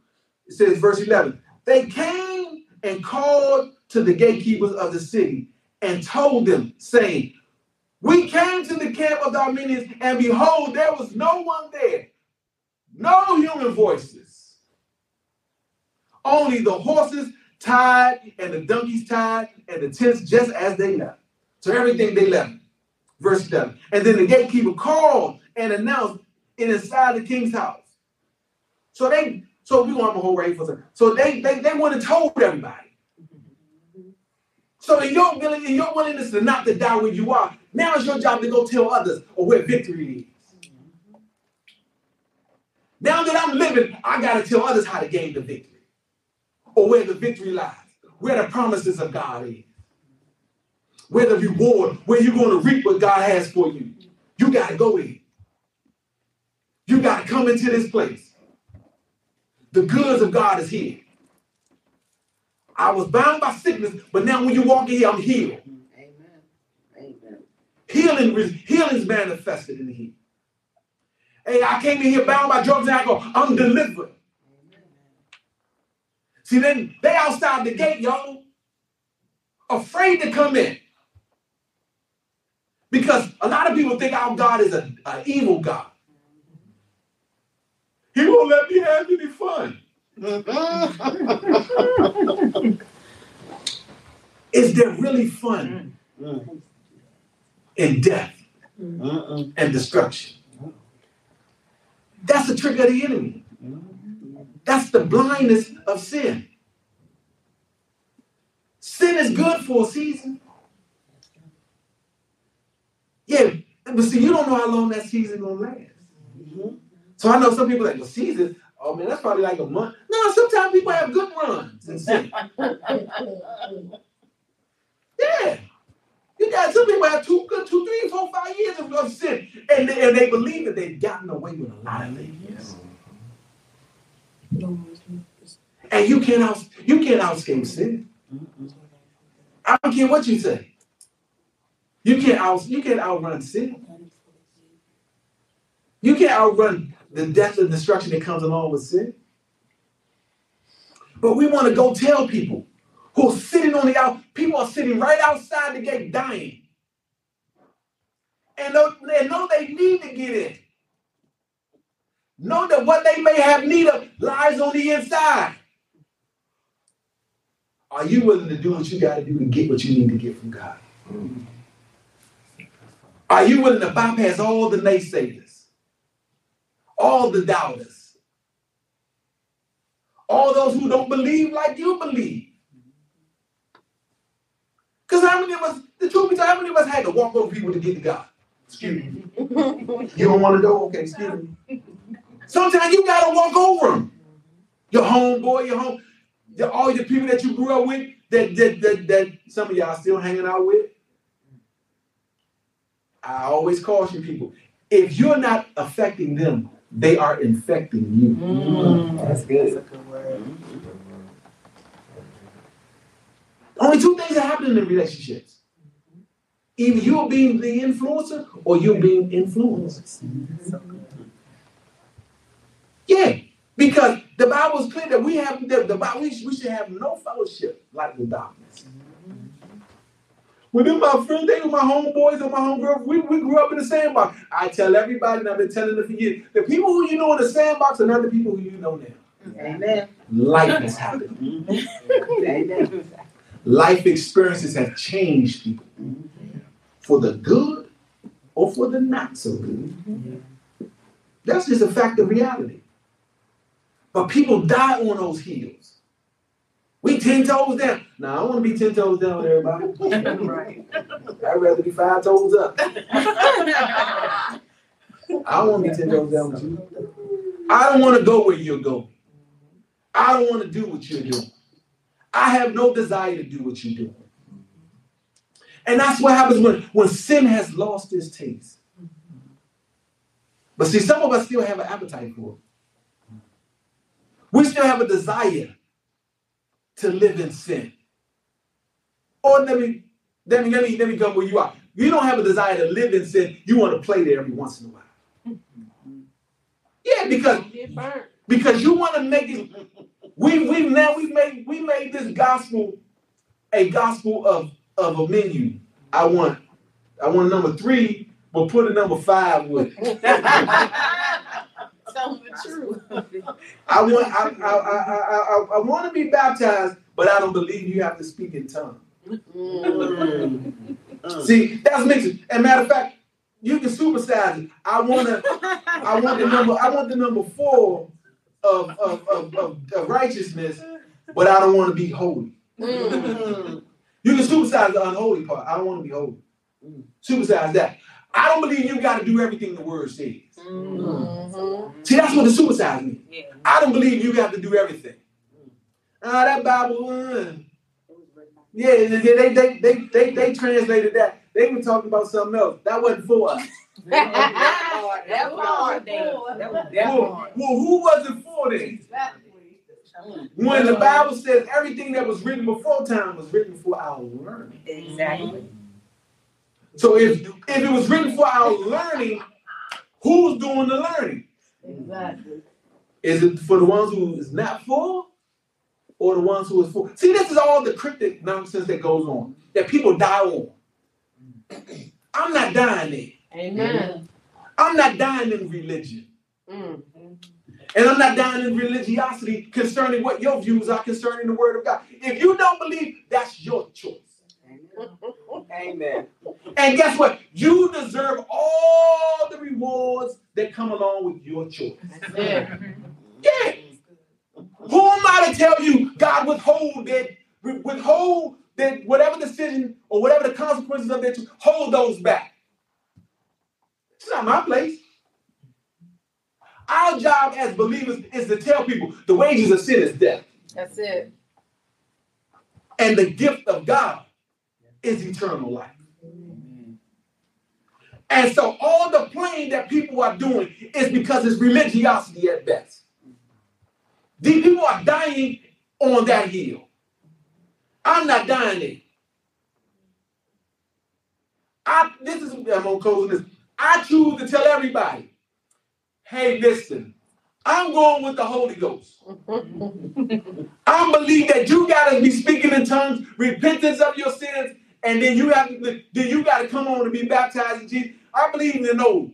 It says, verse 11, they came and called to the gatekeepers of the city and told them, saying, We came to the camp of the Arameans, and behold, there was no one there, no human voices, only the horses tied and the donkeys tied and the tents just as they left. So everything they left. Verse 11. And then the gatekeeper called and announced it inside the king's house. So they, so we gonna have a whole for second. So they they, they went and told everybody. So in your in your willingness to not to die where you are, now it's your job to go tell others or where victory is. Now that I'm living, I gotta tell others how to gain the victory. Or where the victory lies, where the promises of God is. Where the reward, where you're gonna reap what God has for you. You gotta go in. You gotta come into this place. The goods of God is here. I was bound by sickness, but now when you walk in here, I'm healed. Amen. Amen. Healing, healing is manifested in here. Hey, I came in here bound by drugs and alcohol. I'm delivered. See, then they outside the gate, y'all, afraid to come in. Because a lot of people think our God is an evil God. Won't let me have any fun. Is there really fun in death and destruction? That's the trick of the enemy. That's the blindness of sin. Sin is good for a season. Yeah, but see, you don't know how long that season gonna last. So I know some people like, well, season, oh man, that's probably like a month. No, sometimes people have good runs. Yeah. You got some people have two good, two, three, four, five years of, of sin. And they, and they believe that they've gotten away with a lot of things. And you can't out you can't outscape sin. I don't care what you say. You can't out you can't outrun sin. You can't outrun the death and destruction that comes along with sin. But we want to go tell people who are sitting on the out, people are sitting right outside the gate dying. And they know they need to get in. Know that what they may have need of lies on the inside. Are you willing to do what you got to do to get what you need to get from God? Are you willing to bypass all the naysayers, all the doubters, all those who don't believe like you believe? Because how many of us, the truth be told, how many of us had to walk over people to get to God? Excuse me. You don't want to go? Okay, excuse me. Sometimes you gotta walk over them. Your homeboy, your home, your, all your people that you grew up with, that, that, that, that some of y'all still hanging out with. I always caution people if you're not affecting them, they are infecting you. Mm. mm, that's good. That's a good word. Mm-hmm. Only two things are happening in relationships. Either you're being the influencer or you're being influenced. Yeah, because the Bible is clear that we have the, the Bible, we, we should have no fellowship like the darkness. When they're my friends, they were my homeboys and my homegirls. We, we grew up in the sandbox. I tell everybody, and I've been telling them for years, the people who you know in the sandbox are not the people who you know now. Amen. Life has happened. Amen. Life experiences have changed people for the good or for the not so good. That's just a fact of reality. But people die on those heels. We ten toes down. Now I want to be ten toes down with everybody. Right. I'd rather be five toes up. I don't want to be ten toes down with you. I don't want to go where you're going. I don't want to do what you're doing. I have no desire to do what you're doing. And that's what happens when, when sin has lost its taste. But see, some of us still have an appetite for it. We still have a desire to live in sin. Or let me, let me, let me, let me come where you are. You don't have a desire to live in sin. You want to play there every once in a while. Yeah, because because you want to make it. We we now we made we made this gospel a gospel of of a menu. I want I want number three, but put a number five with it. Tell the truth. I want I I I I, I, I want to be baptized, but I don't believe you have to speak in tongues. Mm. Mm. See, that's mixing. And matter of fact, you can supersize it. I wanna I want the number I want the number four of of, of, of, of righteousness, but I don't want to be holy. Mm. You can supersize the unholy part. I don't want to be holy. Supersize that. I don't believe you got to do everything the word says. Mhm. See, that's what the supersize means. Yeah. I don't believe you have to do everything. Ah, that Bible, uh, yeah, they, they, they, they, they, they translated that. They were talking about something else. That wasn't for us. That was hard day. That was Well, hard. well, who was it for then? When the Bible says everything that was written before time was written for our learning. Exactly. So if if it was written for our learning, who's doing the learning? Exactly. Is it for the ones who is not for, or the ones who is for? See, this is all the cryptic nonsense that goes on that people die on. I'm not dying there. Amen. I'm not dying in religion, Mm. and I'm not dying in religiosity concerning what your views are concerning the Word of God. If you don't believe, that's your choice. Amen. And guess what? You deserve all the rewards that come along with your choice. That's. Yeah. Who am I to tell you God withhold that withhold that whatever decision or whatever the consequences of that, hold those back. It's not my place. Our job as believers is to tell people the wages of sin is death, That's it. and the gift of God is eternal life. And so all the playing that people are doing is because it's religiosity at best. These people are dying on that hill. I'm not dying there. I this is I'm gonna close this. I choose to tell everybody, hey, listen, I'm going with the Holy Ghost. I believe that you gotta be speaking in tongues, repentance of your sins, and then you have to then you gotta come on and be baptized in Jesus. I believe in those.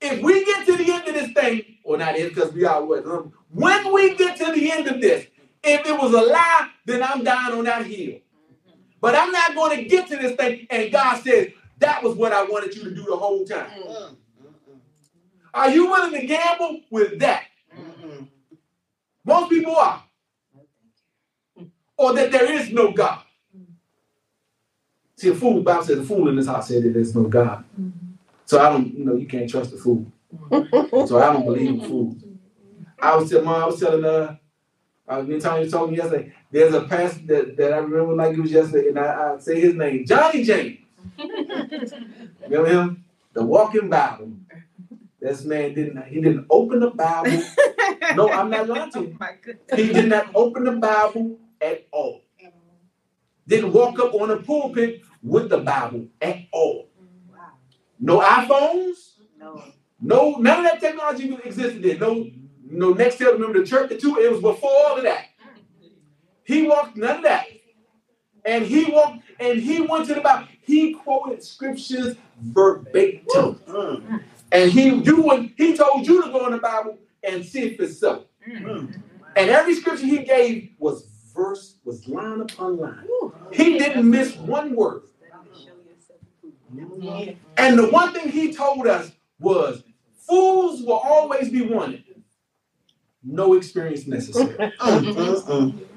If we get to the end of this thing, or not if because we are what um, when we get to the end of this, if it was a lie, then I'm dying on that hill. But I'm not going to get to this thing, and God says that was what I wanted you to do the whole time. Mm. Are you willing to gamble with that? Mm. Most people are. Or that there is no God. See, a fool, the Bible says a fool in this house said that there's no God. So I don't, you know, you can't trust a fool. so I don't believe in fools. I was telling, mom, I was telling uh, uh, Tony told me yesterday. There's a pastor that, that I remember like it was yesterday, and I, I say his name, Johnny James. remember him? The Walking Bible. This man didn't. He didn't open the Bible. no, I'm not lying to you. He did not open the Bible at all. Didn't walk up on a pulpit with the Bible at all. No iPhones. No. No, none of that technology existed then. No, no Nextel. Remember the church, the two. It was before all of that. He walked none of that, and he walked and he went to the Bible. He quoted scriptures verbatim, Mm. and he you would he told you to go in the Bible and see if it's so. Mm. And every scripture he gave was verse was line upon line. He didn't miss one word. And the one thing he told us was fools will always be wanted. No experience necessary. Mm.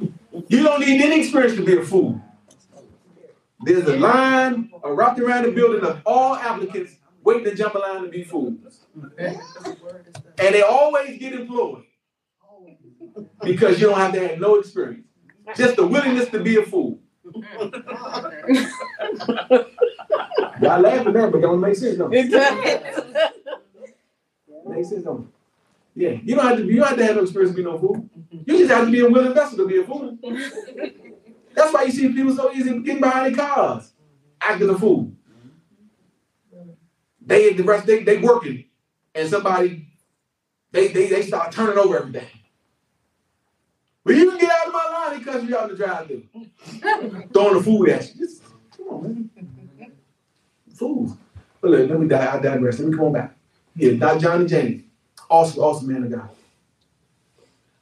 You don't need any experience to be a fool. There's a line wrapped around the building of all applicants waiting to jump a line to be fools. And they always get employed because you don't have to have no experience. Just the willingness to be a fool. Mm. Y'all laughing at that, but don't make sense, don't it? Makes sense, don't? Yeah, you don't have to be, you don't have to have no experience to be no fool. You just have to be a willing vessel to be a fool. That's why you see people so easy getting behind their cars, acting a fool. They the rest they they working, and somebody they they they start turning over everything. But you can get out of my line because you out in the drive through, throwing the food at you. Just- Come on, man. Fools. But look, let me die. I digress. Let me come on back. Yeah, Dr. Johnny James, awesome, awesome man of God.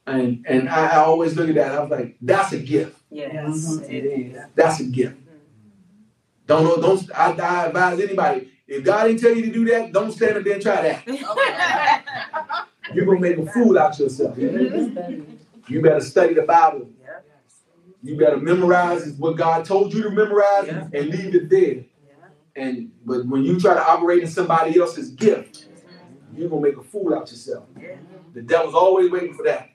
And and I, I always look at that. I was like, that's a gift. Yes, mm-hmm. it is. That's a gift. Don't know. Don't. I, I advise anybody. If God didn't tell you to do that, don't stand up there and try that. You're gonna make a fool out of yourself. You better study the Bible. You better memorize what God told you to memorize Yeah. and leave it there. And but when you try to operate in somebody else's gift, you're gonna make a fool out yourself. Yeah. The devil's always waiting for that.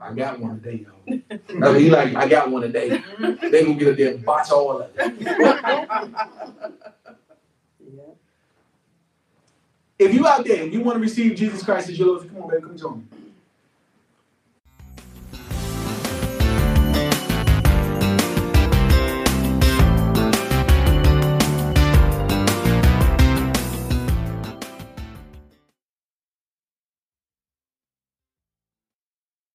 I got one today, y'all. I mean, he like, I got one today. They gonna get up there and botch all of it. If you out there and you want to receive Jesus Christ as your Lord, come on, baby, come join me.